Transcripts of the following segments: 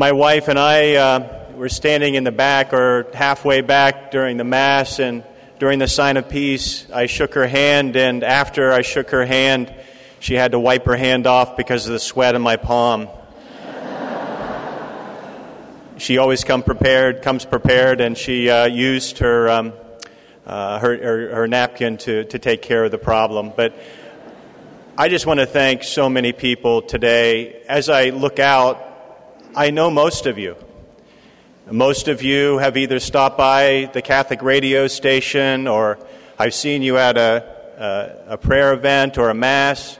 My wife and I uh, were standing in the back or halfway back during the Mass, and during the sign of peace, I shook her hand, and after I shook her hand, she had to wipe her hand off because of the sweat in my palm. she always come prepared, comes prepared, and she uh, used her, um, uh, her, her, her napkin to, to take care of the problem. But I just want to thank so many people today. As I look out, I know most of you. Most of you have either stopped by the Catholic radio station or I've seen you at a, a, a prayer event or a Mass.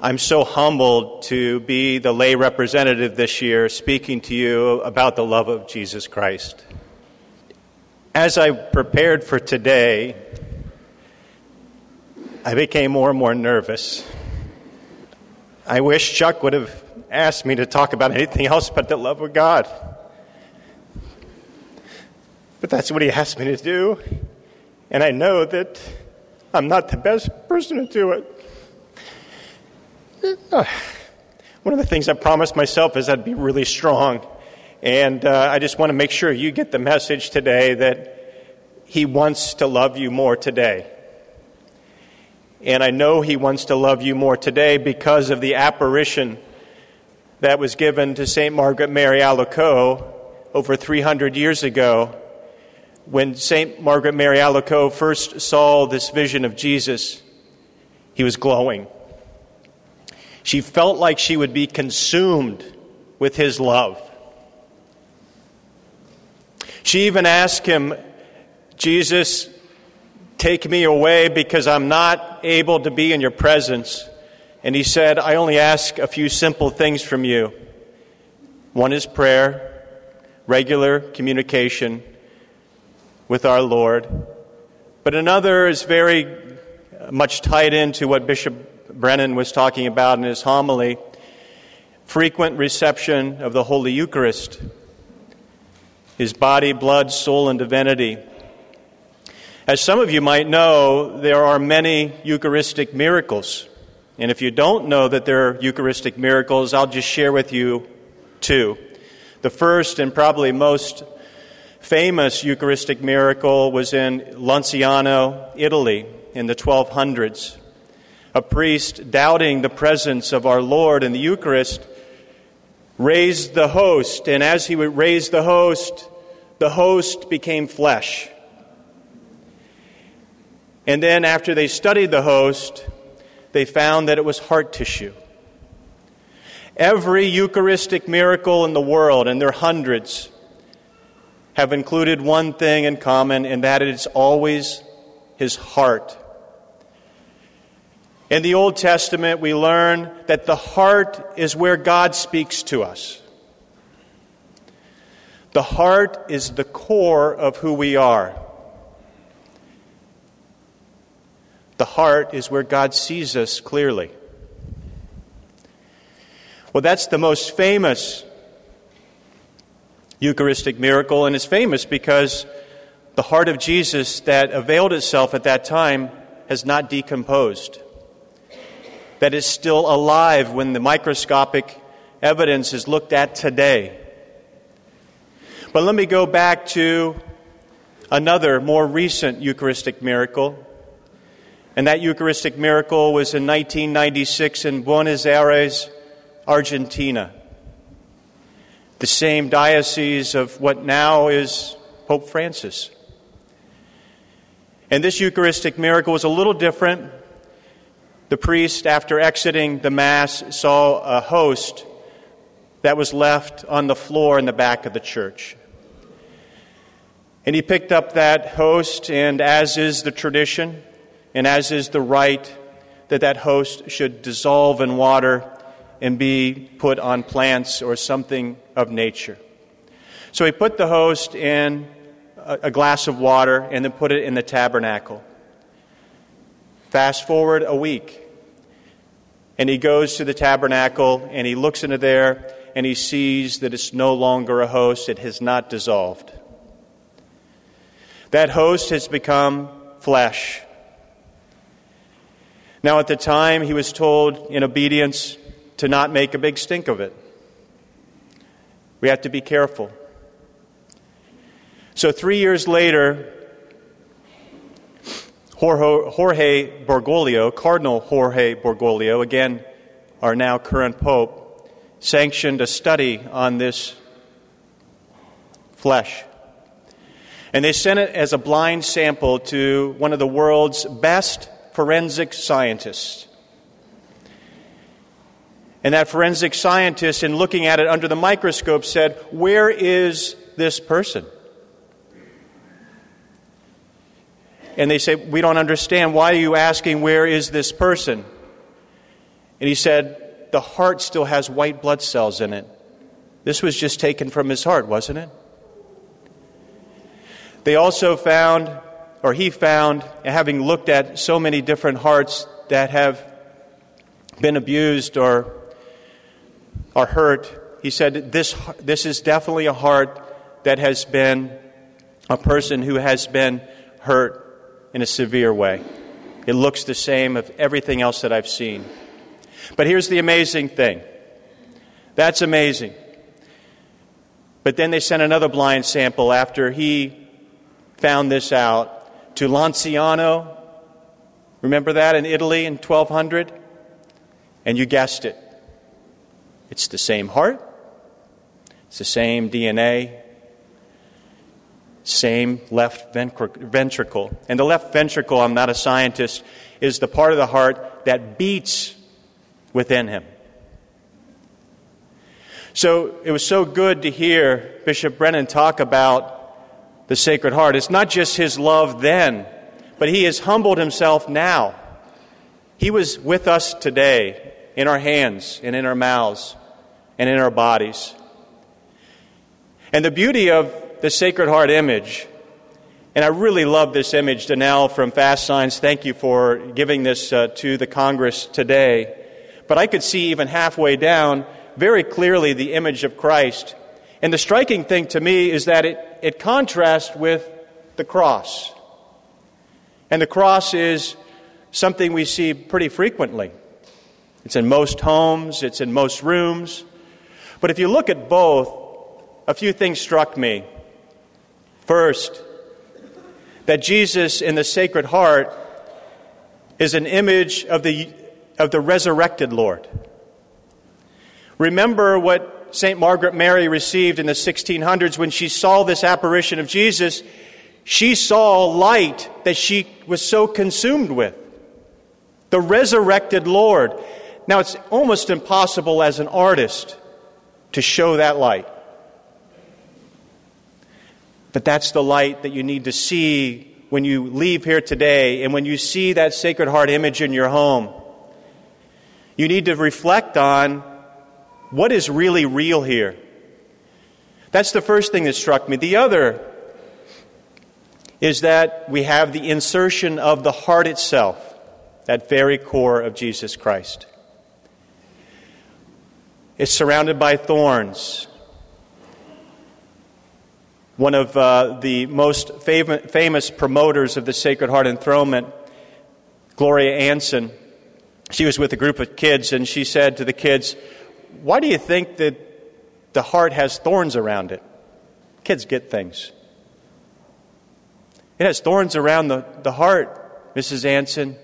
I'm so humbled to be the lay representative this year speaking to you about the love of Jesus Christ. As I prepared for today, I became more and more nervous. I wish Chuck would have asked me to talk about anything else but the love of God. But that's what he asked me to do, and I know that I'm not the best person to do it. One of the things I promised myself is I'd be really strong. And uh, I just want to make sure you get the message today that He wants to love you more today. And I know He wants to love you more today because of the apparition that was given to St. Margaret Mary Alacoque over 300 years ago when St. Margaret Mary Alacoque first saw this vision of Jesus. He was glowing. She felt like she would be consumed with his love. She even asked him, Jesus, take me away because I'm not able to be in your presence. And he said, I only ask a few simple things from you. One is prayer, regular communication with our Lord. But another is very much tied into what Bishop Brennan was talking about in his homily frequent reception of the Holy Eucharist, his body, blood, soul, and divinity. As some of you might know, there are many Eucharistic miracles. And if you don't know that there are Eucharistic miracles, I'll just share with you two. The first and probably most famous Eucharistic miracle was in Lanciano, Italy, in the 1200s a priest doubting the presence of our Lord in the Eucharist raised the host, and as he would raise the host, the host became flesh. And then, after they studied the host, they found that it was heart tissue. Every Eucharistic miracle in the world, and there are hundreds, have included one thing in common, and that it's always his heart in the Old Testament, we learn that the heart is where God speaks to us. The heart is the core of who we are. The heart is where God sees us clearly. Well, that's the most famous Eucharistic miracle, and it's famous because the heart of Jesus that availed itself at that time has not decomposed that is still alive when the microscopic evidence is looked at today. But let me go back to another more recent Eucharistic miracle. And that Eucharistic miracle was in 1996 in Buenos Aires, Argentina. The same diocese of what now is Pope Francis. And this Eucharistic miracle was a little different the priest, after exiting the Mass, saw a host that was left on the floor in the back of the church. And he picked up that host, and as is the tradition, and as is the rite, that that host should dissolve in water and be put on plants or something of nature. So he put the host in a glass of water and then put it in the tabernacle. Fast forward a week. And he goes to the tabernacle and he looks into there and he sees that it's no longer a host, it has not dissolved. That host has become flesh. Now, at the time, he was told in obedience to not make a big stink of it. We have to be careful. So, three years later, Jorge Bergoglio, Cardinal Jorge Bergoglio, again, our now current Pope, sanctioned a study on this flesh. And they sent it as a blind sample to one of the world's best forensic scientists. And that forensic scientist, in looking at it under the microscope, said, Where is this person? And they say, We don't understand. Why are you asking, Where is this person? And he said, The heart still has white blood cells in it. This was just taken from his heart, wasn't it? They also found, or he found, having looked at so many different hearts that have been abused or are hurt, he said, This, this is definitely a heart that has been a person who has been hurt in a severe way. It looks the same of everything else that I've seen. But here's the amazing thing that's amazing. But then they sent another blind sample after he found this out to Lanciano. Remember that in Italy in 1200? And you guessed it. It's the same heart, it's the same DNA, same left ventricle. And the left ventricle, I'm not a scientist, is the part of the heart that beats within him. So it was so good to hear Bishop Brennan talk about the Sacred Heart. It's not just his love then, but he has humbled himself now. He was with us today in our hands and in our mouths and in our bodies. And the beauty of the Sacred Heart image. And I really love this image, Danelle from Fast Signs. Thank you for giving this uh, to the Congress today. But I could see even halfway down very clearly the image of Christ. And the striking thing to me is that it, it contrasts with the cross. And the cross is something we see pretty frequently. It's in most homes, it's in most rooms. But if you look at both, a few things struck me. First, that Jesus in the Sacred Heart is an image of the, of the resurrected Lord. Remember what St. Margaret Mary received in the 1600s when she saw this apparition of Jesus. She saw light that she was so consumed with. The resurrected Lord. Now, it's almost impossible as an artist to show that light. But that's the light that you need to see when you leave here today and when you see that Sacred Heart image in your home. You need to reflect on what is really real here. That's the first thing that struck me. The other is that we have the insertion of the heart itself, that very core of Jesus Christ. It's surrounded by thorns one of uh, the most famous promoters of the Sacred Heart enthronement, Gloria Anson, she was with a group of kids and she said to the kids, Why do you think that the heart has thorns around it? Kids get things. It has thorns around the, the heart, Mrs. Anson,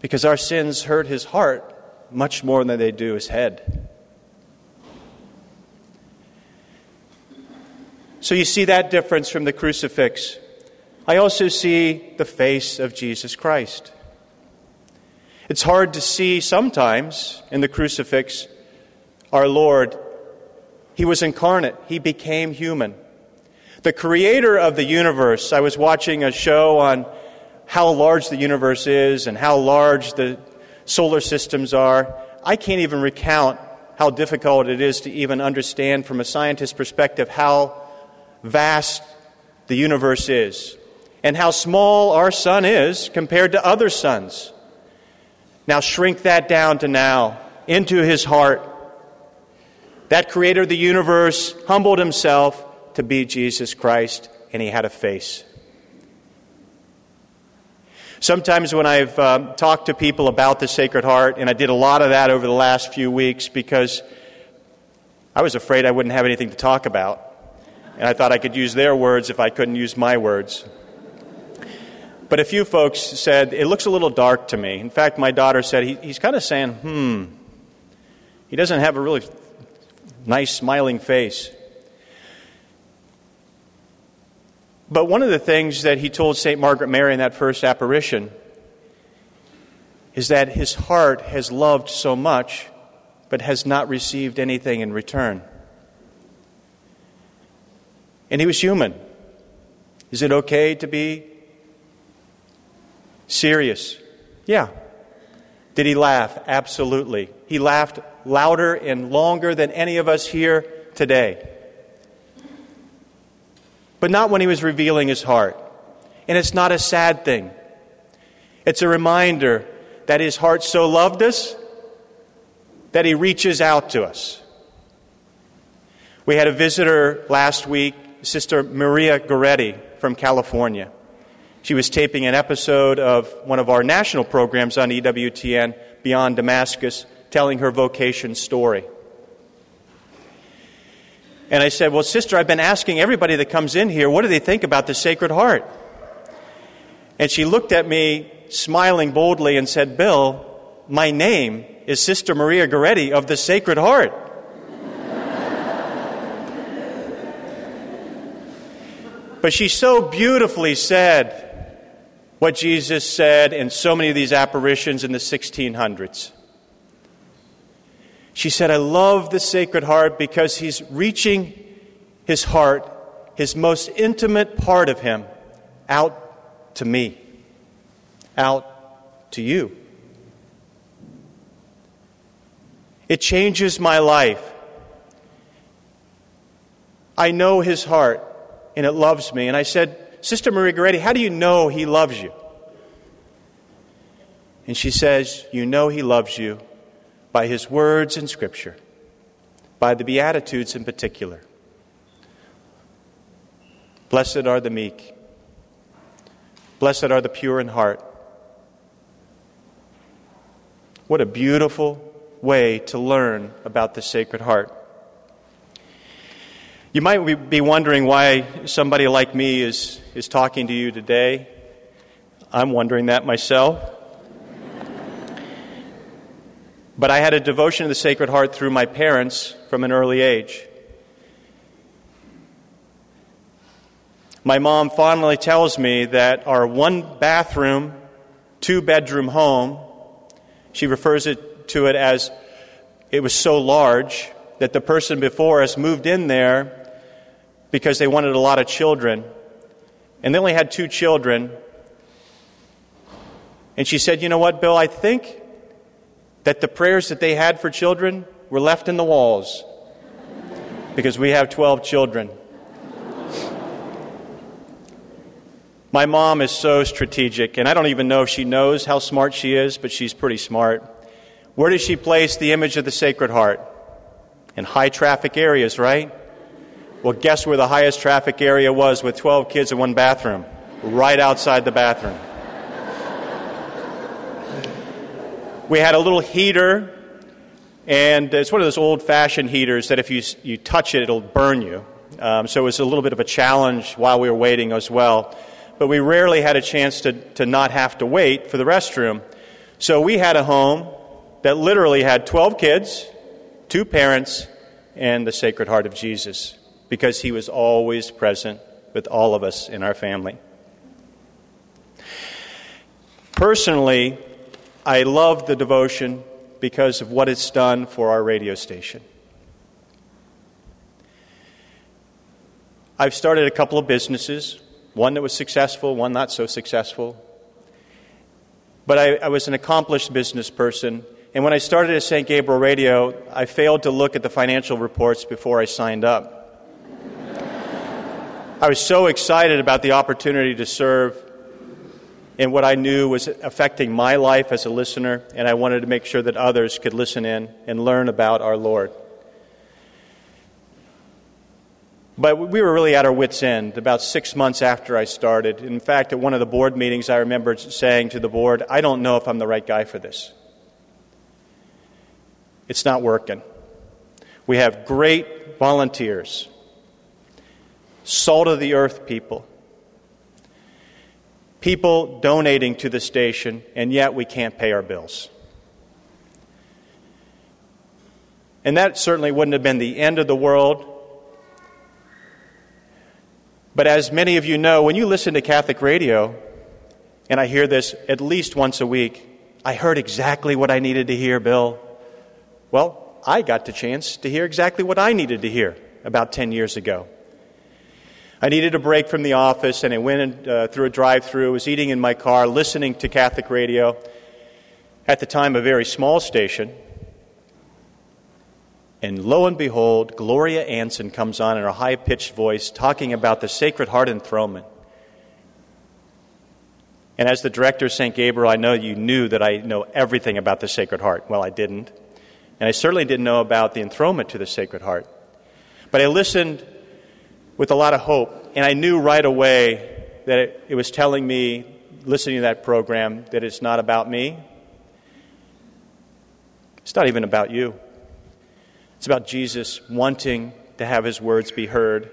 because our sins hurt his heart much more than they do his head. So you see that difference from the crucifix. I also see the face of Jesus Christ. It's hard to see sometimes in the crucifix our Lord. He was incarnate, He became human. The creator of the universe, I was watching a show on how large the universe is and how large the solar systems are. I can't even recount how difficult it is to even understand from a scientist's perspective how vast the universe is and how small our sun is compared to other suns. Now shrink that down to now, into his heart. That creator of the universe humbled himself to be Jesus Christ, and he had a face. Sometimes when I've uh, talked to people about the Sacred Heart, and I did a lot of that over the last few weeks because I was afraid I wouldn't have anything to talk about. And I thought I could use their words if I couldn't use my words. But a few folks said, it looks a little dark to me. In fact, my daughter said, he, he's kind of saying, hmm, he doesn't have a really nice smiling face. But one of the things that he told St. Margaret Mary in that first apparition is that his heart has loved so much, but has not received anything in return. And he was human. Is it okay to be serious? Yeah. Did he laugh? Absolutely. He laughed louder and longer than any of us here today but not when he was revealing his heart. And it's not a sad thing. It's a reminder that his heart so loved us that he reaches out to us. We had a visitor last week, Sister Maria Goretti from California. She was taping an episode of one of our national programs on EWTN, Beyond Damascus, telling her vocation story. And I said, Well, sister, I've been asking everybody that comes in here, what do they think about the Sacred Heart? And she looked at me, smiling boldly, and said, Bill, my name is Sister Maria Goretti of the Sacred Heart. but she so beautifully said what Jesus said in so many of these apparitions in the 1600s. She said, I love the Sacred Heart because he's reaching his heart, his most intimate part of him, out to me, out to you. It changes my life. I know his heart, and it loves me. And I said, Sister Maria Goretti, how do you know he loves you? And she says, You know he loves you by his words in Scripture, by the Beatitudes in particular. Blessed are the meek, blessed are the pure in heart. What a beautiful way to learn about the Sacred Heart. You might be wondering why somebody like me is, is talking to you today. I'm wondering that myself. But I had a devotion to the Sacred Heart through my parents from an early age. My mom fondly tells me that our one bathroom, two bedroom home, she refers it to it as it was so large that the person before us moved in there because they wanted a lot of children. And they only had two children. And she said, You know what, Bill? I think that the prayers that they had for children were left in the walls because we have 12 children. My mom is so strategic, and I don't even know if she knows how smart she is, but she's pretty smart. Where does she place the image of the Sacred Heart? In high traffic areas, right? Well, guess where the highest traffic area was with 12 kids in one bathroom? Right outside the bathroom. we had a little heater, and it's one of those old fashioned heaters that if you, you touch it, it'll burn you. Um, so it was a little bit of a challenge while we were waiting as well. But we rarely had a chance to, to not have to wait for the restroom. So we had a home that literally had 12 kids, two parents, and the Sacred Heart of Jesus because he was always present with all of us in our family. Personally, I love the devotion because of what it's done for our radio station. I've started a couple of businesses, one that was successful, one not so successful. But I, I was an accomplished business person, and when I started at St. Gabriel Radio, I failed to look at the financial reports before I signed up. I was so excited about the opportunity to serve in what I knew was affecting my life as a listener, and I wanted to make sure that others could listen in and learn about our Lord. But we were really at our wits' end about six months after I started. In fact, at one of the board meetings, I remember saying to the board, I don't know if I'm the right guy for this. It's not working. We have great volunteers, salt of the earth people, people donating to the station, and yet we can't pay our bills. And that certainly wouldn't have been the end of the world. But as many of you know, when you listen to Catholic radio, and I hear this at least once a week, I heard exactly what I needed to hear, Bill. Well, I got the chance to hear exactly what I needed to hear about 10 years ago. I needed a break from the office, and I went uh, through a drive through, was eating in my car, listening to Catholic radio. At the time, a very small station. And lo and behold, Gloria Anson comes on in her high pitched voice talking about the Sacred Heart enthronement. And as the director of St. Gabriel, I know you knew that I know everything about the Sacred Heart. Well, I didn't. And I certainly didn't know about the enthronement to the Sacred Heart. But I listened with a lot of hope, and I knew right away that it, it was telling me, listening to that program, that it's not about me. It's not even about you. It's about Jesus wanting to have his words be heard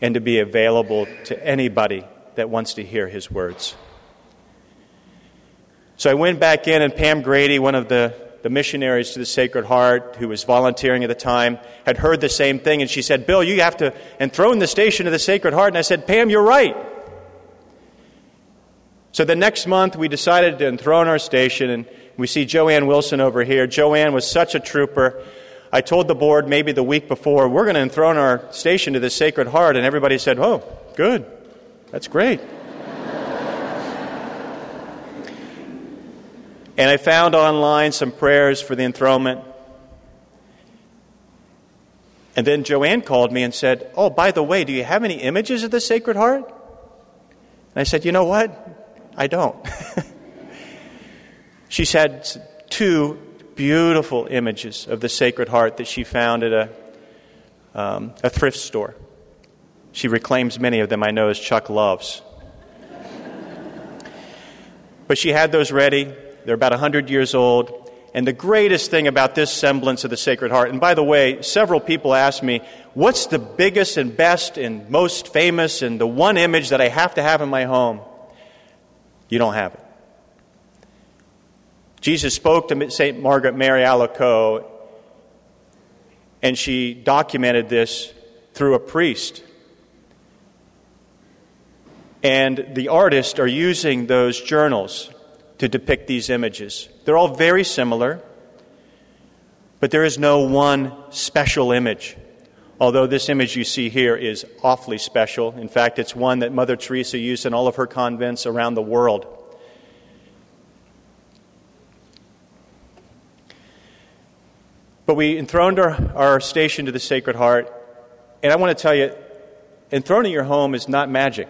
and to be available to anybody that wants to hear his words. So I went back in, and Pam Grady, one of the, the missionaries to the Sacred Heart, who was volunteering at the time, had heard the same thing, and she said, Bill, you have to enthrone the station of the Sacred Heart. And I said, Pam, you're right. So the next month, we decided to enthrone our station, and we see Joanne Wilson over here. Joanne was such a trooper. I told the board maybe the week before, we're going to enthrone our station to the Sacred Heart, and everybody said, oh, good. That's great. And I found online some prayers for the enthronement. And then Joanne called me and said, Oh, by the way, do you have any images of the Sacred Heart? And I said, You know what? I don't. she said two beautiful images of the Sacred Heart that she found at a, um, a thrift store. She reclaims many of them, I know, as Chuck loves. but she had those ready. They're about 100 years old. And the greatest thing about this semblance of the Sacred Heart, and by the way, several people ask me, what's the biggest and best and most famous and the one image that I have to have in my home? You don't have it. Jesus spoke to St. Margaret Mary Alacoque, and she documented this through a priest. And the artists are using those journals to depict these images. They're all very similar, but there is no one special image. Although this image you see here is awfully special. In fact, it's one that Mother Teresa used in all of her convents around the world. But we enthroned our, our station to the Sacred Heart. And I want to tell you, enthroning your home is not magic.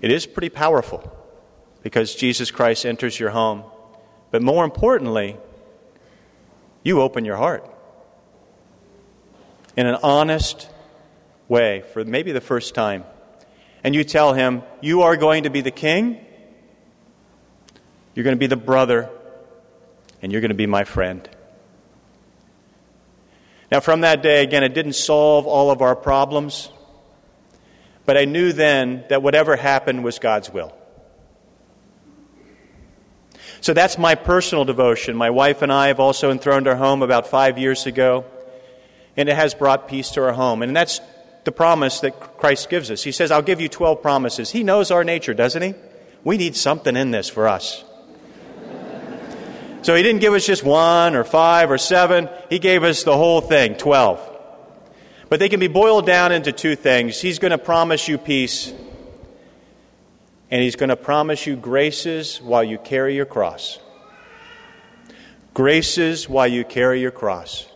It is pretty powerful because Jesus Christ enters your home. But more importantly, you open your heart in an honest way for maybe the first time. And you tell him, You are going to be the king, you're going to be the brother, and you're going to be my friend. Now, from that day, again, it didn't solve all of our problems, but I knew then that whatever happened was God's will. So that's my personal devotion. My wife and I have also enthroned our home about five years ago, and it has brought peace to our home. And that's the promise that Christ gives us. He says, I'll give you 12 promises. He knows our nature, doesn't he? We need something in this for us. So he didn't give us just one or five or seven, he gave us the whole thing 12. But they can be boiled down into two things. He's going to promise you peace, and he's going to promise you graces while you carry your cross. Graces while you carry your cross.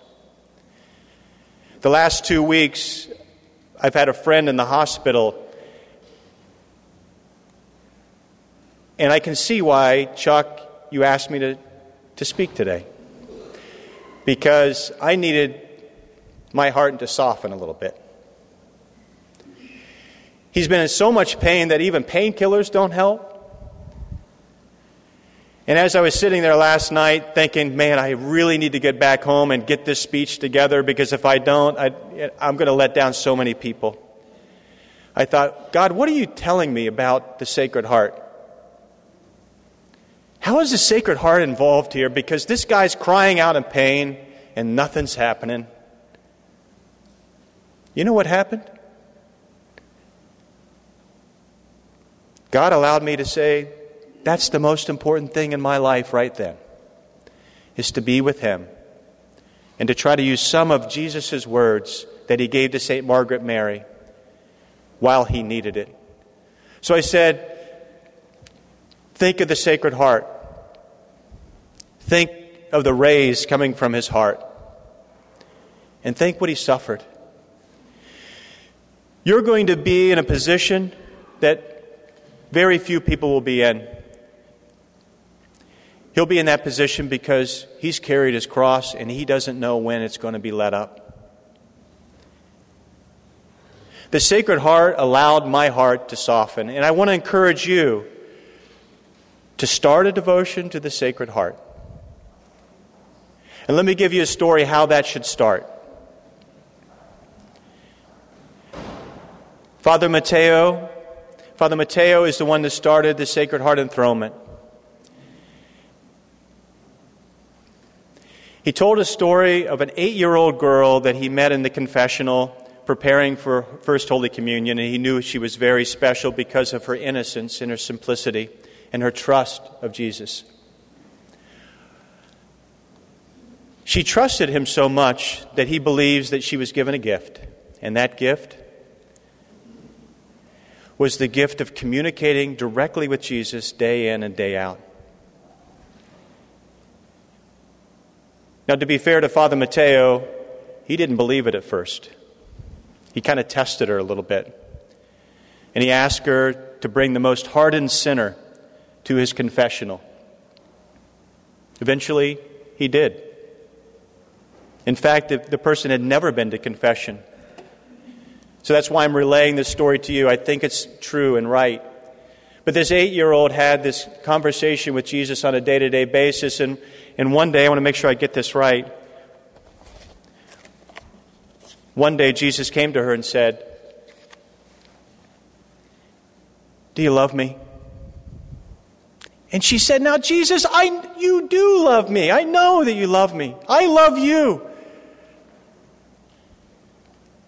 The last two weeks, I've had a friend in the hospital, and I can see why, Chuck, you asked me to to speak today because I needed my heart to soften a little bit. He's been in so much pain that even painkillers don't help. And as I was sitting there last night thinking, man, I really need to get back home and get this speech together because if I don't, I, am going to let down so many people. I thought, God, what are you telling me about the Sacred Heart? How is the Sacred Heart involved here? Because this guy's crying out in pain and nothing's happening. You know what happened? God allowed me to say, that's the most important thing in my life right then, is to be with Him and to try to use some of Jesus' words that He gave to St. Margaret Mary while He needed it. So I said, think of the Sacred Heart. Think of the rays coming from His heart. And think what He suffered. You're going to be in a position that very few people will be in. He'll be in that position because he's carried his cross and he doesn't know when it's going to be let up. The Sacred Heart allowed my heart to soften, and I want to encourage you to start a devotion to the Sacred Heart. And let me give you a story how that should start. Father Mateo, Father Mateo is the one that started the Sacred Heart enthronement. He told a story of an eight year old girl that he met in the confessional preparing for First Holy Communion, and he knew she was very special because of her innocence and her simplicity and her trust of Jesus. She trusted him so much that he believes that she was given a gift, and that gift was the gift of communicating directly with Jesus day in and day out. Now, to be fair to Father Mateo, he didn't believe it at first. He kind of tested her a little bit. And he asked her to bring the most hardened sinner to his confessional. Eventually, he did. In fact, the, the person had never been to confession. So that's why I'm relaying this story to you. I think it's true and right. But this eight year old had this conversation with Jesus on a day to day basis, and and one day, I want to make sure I get this right. One day, Jesus came to her and said, Do you love me? And she said, Now, Jesus, I, you do love me. I know that you love me. I love you.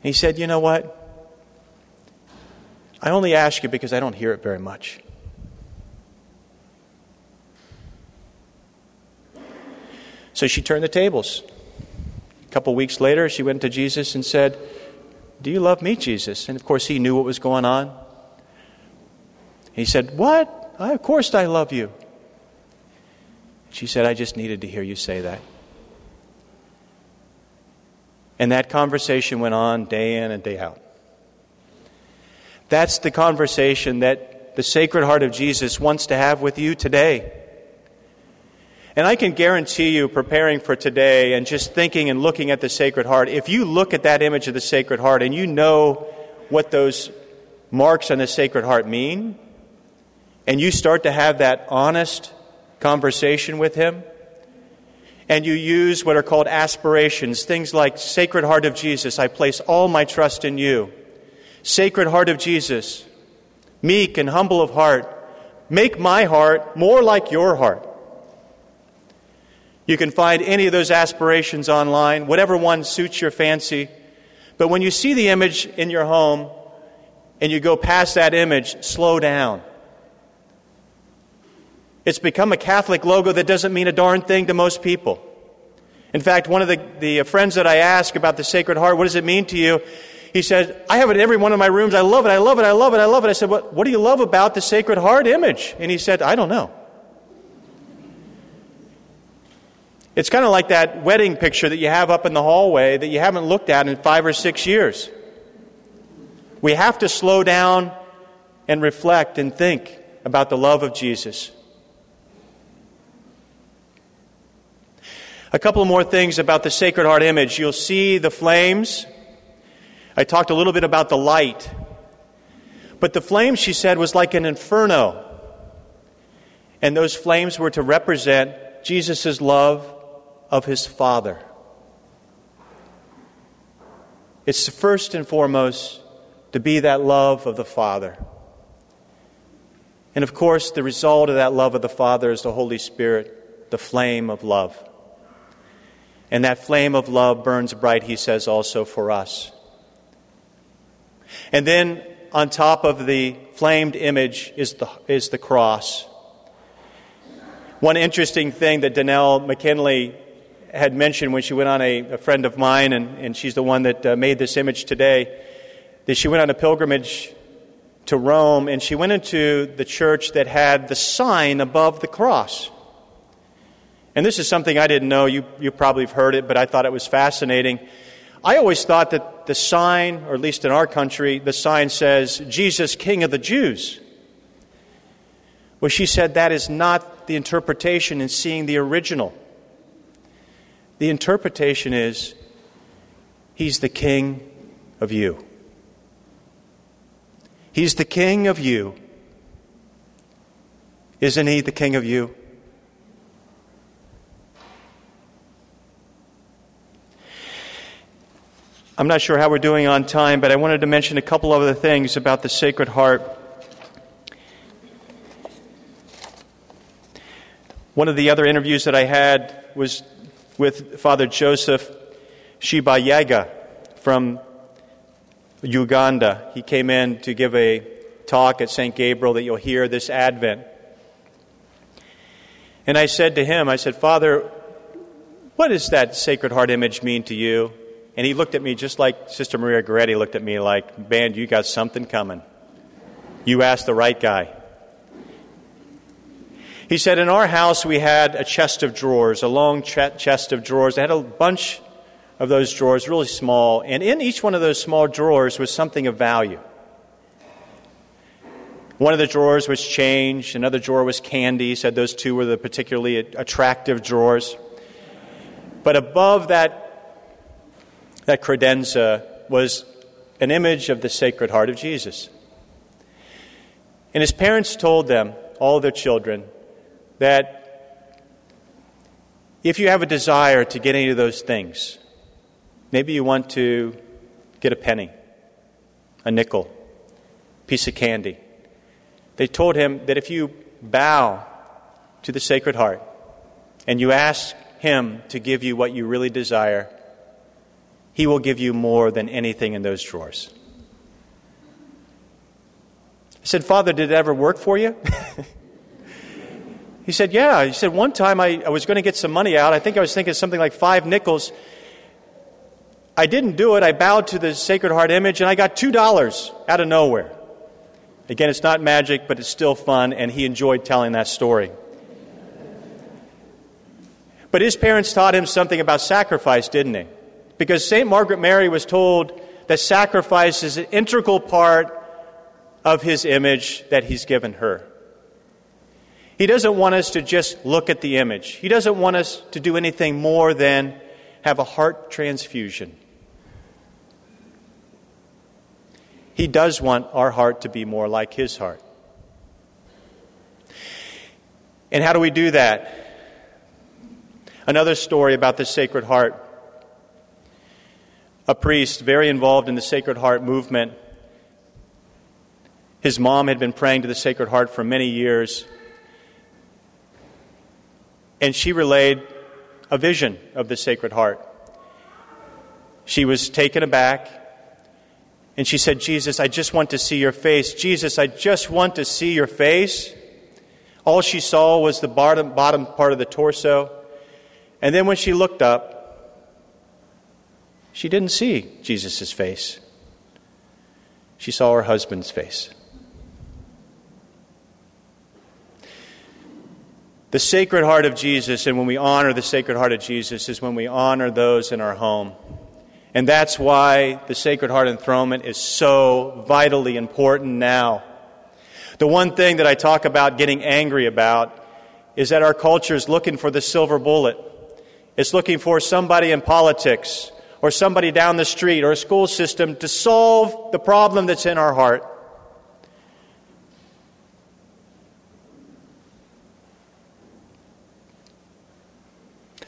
He said, You know what? I only ask you because I don't hear it very much. So she turned the tables. A couple weeks later, she went to Jesus and said, Do you love me, Jesus? And of course, he knew what was going on. He said, What? I, of course, I love you. She said, I just needed to hear you say that. And that conversation went on day in and day out. That's the conversation that the Sacred Heart of Jesus wants to have with you today. And I can guarantee you, preparing for today and just thinking and looking at the Sacred Heart, if you look at that image of the Sacred Heart and you know what those marks on the Sacred Heart mean, and you start to have that honest conversation with Him, and you use what are called aspirations, things like Sacred Heart of Jesus, I place all my trust in you. Sacred Heart of Jesus, meek and humble of heart, make my heart more like your heart. You can find any of those aspirations online, whatever one suits your fancy. But when you see the image in your home and you go past that image, slow down. It's become a Catholic logo that doesn't mean a darn thing to most people. In fact, one of the, the friends that I asked about the Sacred Heart, what does it mean to you? He said, I have it in every one of my rooms. I love it. I love it. I love it. I love it. I said, what, what do you love about the Sacred Heart image? And he said, I don't know. It's kind of like that wedding picture that you have up in the hallway that you haven't looked at in five or six years. We have to slow down and reflect and think about the love of Jesus. A couple more things about the Sacred Heart image. You'll see the flames. I talked a little bit about the light. But the flame, she said, was like an inferno. And those flames were to represent Jesus' love of his Father. It's first and foremost to be that love of the Father. And of course, the result of that love of the Father is the Holy Spirit, the flame of love. And that flame of love burns bright, he says, also for us. And then on top of the flamed image is the, is the cross. One interesting thing that Danelle McKinley had mentioned when she went on a, a friend of mine, and, and she's the one that uh, made this image today, that she went on a pilgrimage to Rome and she went into the church that had the sign above the cross. And this is something I didn't know. You, you probably have heard it, but I thought it was fascinating. I always thought that the sign, or at least in our country, the sign says, Jesus, King of the Jews. Well, she said that is not the interpretation in seeing the original. The interpretation is, He's the King of you. He's the King of you. Isn't He the King of you? I'm not sure how we're doing on time, but I wanted to mention a couple other things about the Sacred Heart. One of the other interviews that I had was with Father Joseph Shibayaga from Uganda. He came in to give a talk at St. Gabriel that you'll hear this Advent. And I said to him, I said, Father, what does that Sacred Heart image mean to you? And he looked at me just like Sister Maria Goretti looked at me like, man, you got something coming. You asked the right guy. He said, In our house, we had a chest of drawers, a long ch- chest of drawers. It had a bunch of those drawers, really small. And in each one of those small drawers was something of value. One of the drawers was change, another drawer was candy. He said those two were the particularly attractive drawers. But above that that credenza was an image of the Sacred Heart of Jesus. And his parents told them, all their children, that if you have a desire to get any of those things, maybe you want to get a penny, a nickel, a piece of candy. They told him that if you bow to the Sacred Heart and you ask him to give you what you really desire, he will give you more than anything in those drawers. I said, Father, did it ever work for you? he said, Yeah. He said, One time I, I was going to get some money out. I think I was thinking something like five nickels. I didn't do it. I bowed to the Sacred Heart image and I got $2 out of nowhere. Again, it's not magic, but it's still fun, and he enjoyed telling that story. But his parents taught him something about sacrifice, didn't they? Because St. Margaret Mary was told that sacrifice is an integral part of his image that he's given her. He doesn't want us to just look at the image, he doesn't want us to do anything more than have a heart transfusion. He does want our heart to be more like his heart. And how do we do that? Another story about the Sacred Heart a priest very involved in the Sacred Heart movement. His mom had been praying to the Sacred Heart for many years. And she relayed a vision of the Sacred Heart. She was taken aback. And she said, Jesus, I just want to see your face. Jesus, I just want to see your face. All she saw was the bottom, bottom part of the torso. And then when she looked up, she didn't see Jesus' face, she saw her husband's face. The Sacred Heart of Jesus, and when we honor the Sacred Heart of Jesus, is when we honor those in our home. And that's why the Sacred Heart enthronement is so vitally important now. The one thing that I talk about getting angry about is that our culture is looking for the silver bullet. It's looking for somebody in politics or somebody down the street or a school system to solve the problem that's in our heart.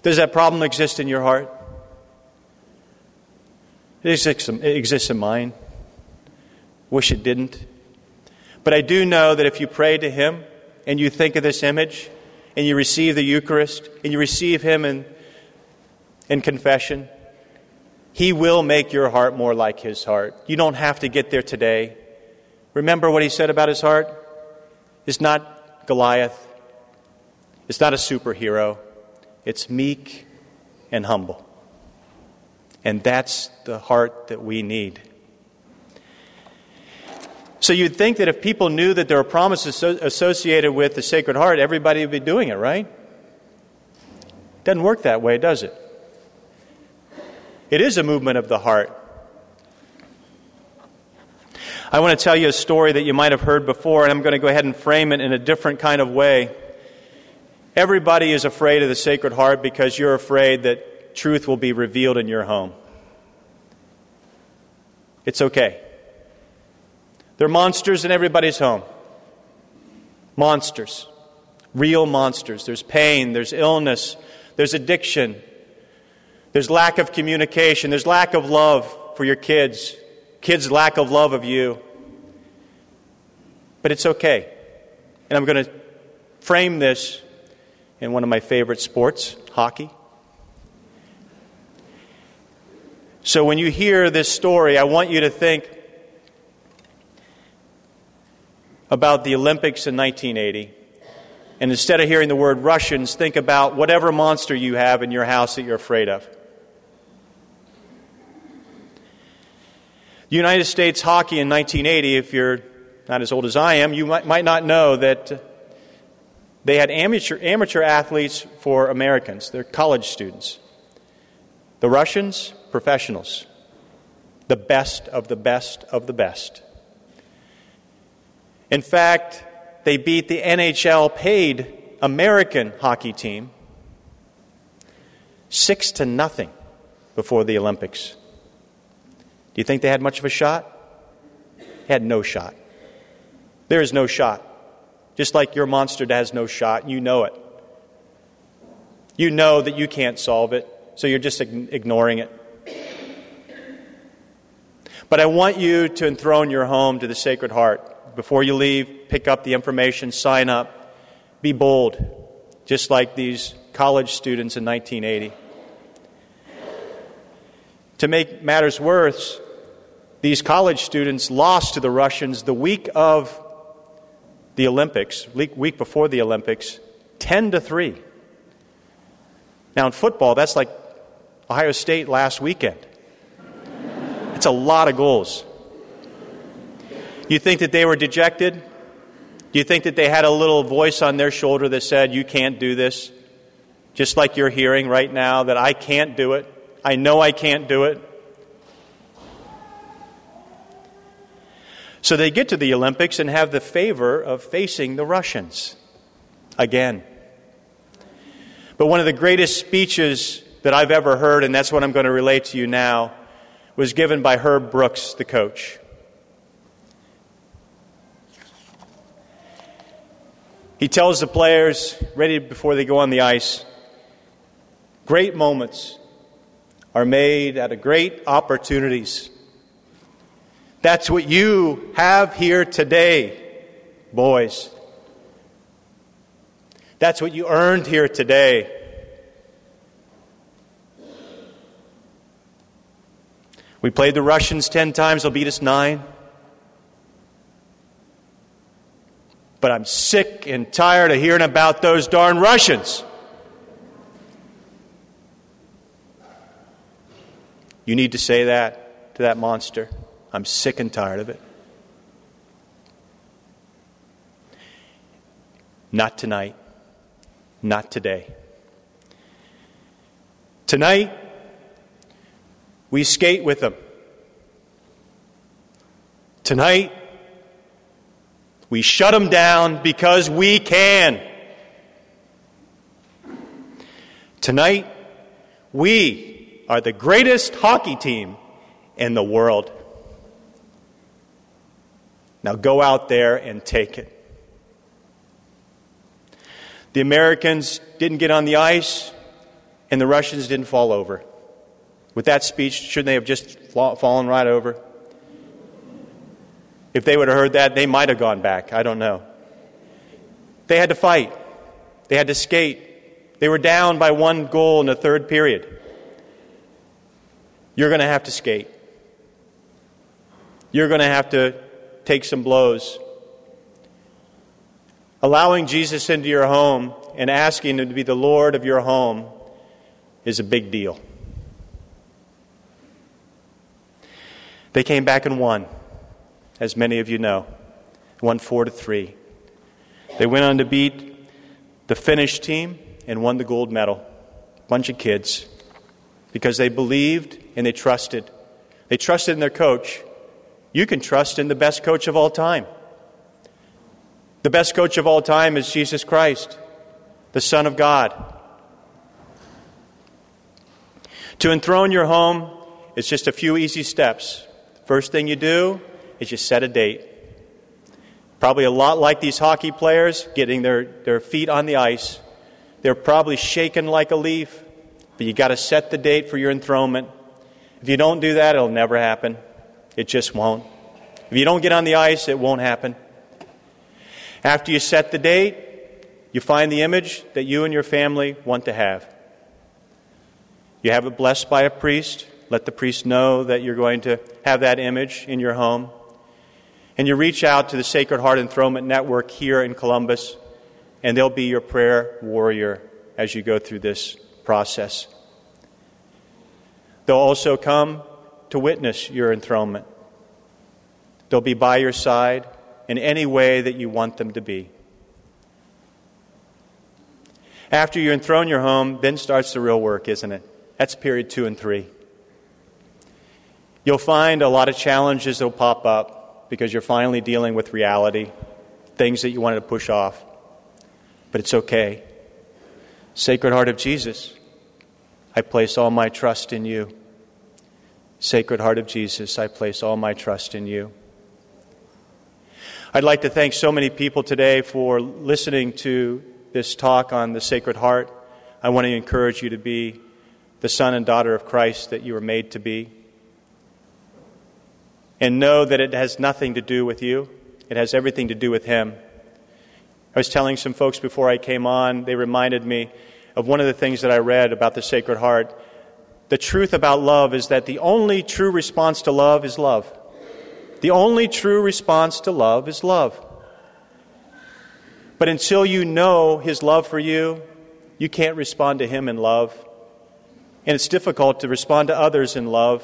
Does that problem exist in your heart? It exists, it exists in mine. Wish it didn't. But I do know that if you pray to Him and you think of this image and you receive the Eucharist and you receive Him in, in confession, He will make your heart more like His heart. You don't have to get there today. Remember what He said about His heart? It's not Goliath, it's not a superhero, it's meek and humble. And that's the heart that we need. So you'd think that if people knew that there were promises associated with the Sacred Heart, everybody would be doing it, right? Doesn't work that way, does it? It is a movement of the heart. I want to tell you a story that you might have heard before, and I'm going to go ahead and frame it in a different kind of way. Everybody is afraid of the Sacred Heart because you're afraid that truth will be revealed in your home. It's okay. There are monsters in everybody's home. Monsters. Real monsters. There's pain, there's illness, there's addiction, there's lack of communication, there's lack of love for your kids, kids' lack of love of you. But it's okay. And I'm going to frame this in one of my favorite sports, hockey. So when you hear this story, I want you to think about the Olympics in 1980. And instead of hearing the word Russians, think about whatever monster you have in your house that you're afraid of. United States hockey in 1980, if you're not as old as I am, you might, might not know that they had amateur, amateur athletes for Americans. They're college students. The Russians, professionals. The best of the best of the best. In fact, they beat the NHL paid American hockey team six to nothing before the Olympics. Do you think they had much of a shot? Had no shot. There is no shot. Just like your monster has no shot, you know it. You know that you can't solve it, so you're just ignoring it. But I want you to enthrone your home to the Sacred Heart before you leave, pick up the information, sign up, be bold, just like these college students in 1980. To make matters worse, these college students lost to the Russians the week of the Olympics, week before the Olympics, 10 to 3. Now, in football, that's like Ohio State last weekend. It's a lot of goals. You think that they were dejected? Do you think that they had a little voice on their shoulder that said, You can't do this? Just like you're hearing right now that I can't do it. I know I can't do it. So they get to the Olympics and have the favor of facing the Russians again. But one of the greatest speeches that I've ever heard, and that's what I'm going to relate to you now, was given by Herb Brooks, the coach. He tells the players, ready before they go on the ice, great moments are made out of great opportunities. That's what you have here today, boys. That's what you earned here today. We played the Russians 10 times, they'll beat us 9. but I'm sick and tired of hearing about those darn Russians. You need to say that to that monster. I'm sick and tired of it. Not tonight. Not today. Tonight, we skate with them. Tonight, we shut them down because we can. Tonight, we are the greatest hockey team in the world. Now go out there and take it. The Americans didn't get on the ice and the Russians didn't fall over. With that speech, shouldn't they have just fallen right over? If they would have heard that, they might have gone back. I don't know. They had to fight, they had to skate. They were down by one goal in the third period. You're going to have to skate. You're going to have to take some blows. Allowing Jesus into your home and asking Him to be the Lord of your home is a big deal. They came back and won, as many of you know, won four to three. They went on to beat the Finnish team and won the gold medal. Bunch of kids, because they believed and they trusted. They trusted in their coach. You can trust in the best coach of all time. The best coach of all time is Jesus Christ, the Son of God. To enthrone your home is just a few easy steps. First thing you do is you set a date. Probably a lot like these hockey players getting their, their feet on the ice. They're probably shaken like a leaf, but you got to set the date for your enthronement. If you don't do that, it'll never happen. It just won't. If you don't get on the ice, it won't happen. After you set the date, you find the image that you and your family want to have. You have it blessed by a priest. Let the priest know that you're going to have that image in your home. And you reach out to the Sacred Heart Enthronement Network here in Columbus, and they'll be your prayer warrior as you go through this process. They'll also come to witness your enthronement. They'll be by your side in any way that you want them to be. After you enthrone your home, then starts the real work, isn't it? That's period two and three. You'll find a lot of challenges that will pop up because you're finally dealing with reality, things that you wanted to push off. But it's okay. Sacred Heart of Jesus, I place all my trust in you. Sacred Heart of Jesus, I place all my trust in you. I'd like to thank so many people today for listening to this talk on the Sacred Heart. I want to encourage you to be the son and daughter of Christ that you were made to be. And know that it has nothing to do with you, it has everything to do with Him. I was telling some folks before I came on, they reminded me of one of the things that I read about the Sacred Heart. The truth about love is that the only true response to love is love. The only true response to love is love. But until you know His love for you, you can't respond to Him in love. And it's difficult to respond to others in love,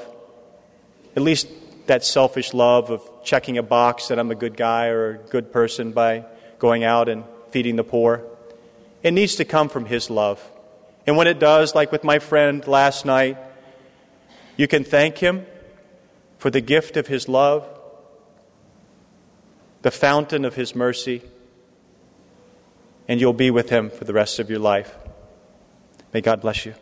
at least that selfish love of checking a box that I'm a good guy or a good person by going out and feeding the poor. It needs to come from His love. And when it does, like with my friend last night, you can thank Him for the gift of His love, the fountain of His mercy, and you'll be with Him for the rest of your life. May God bless you.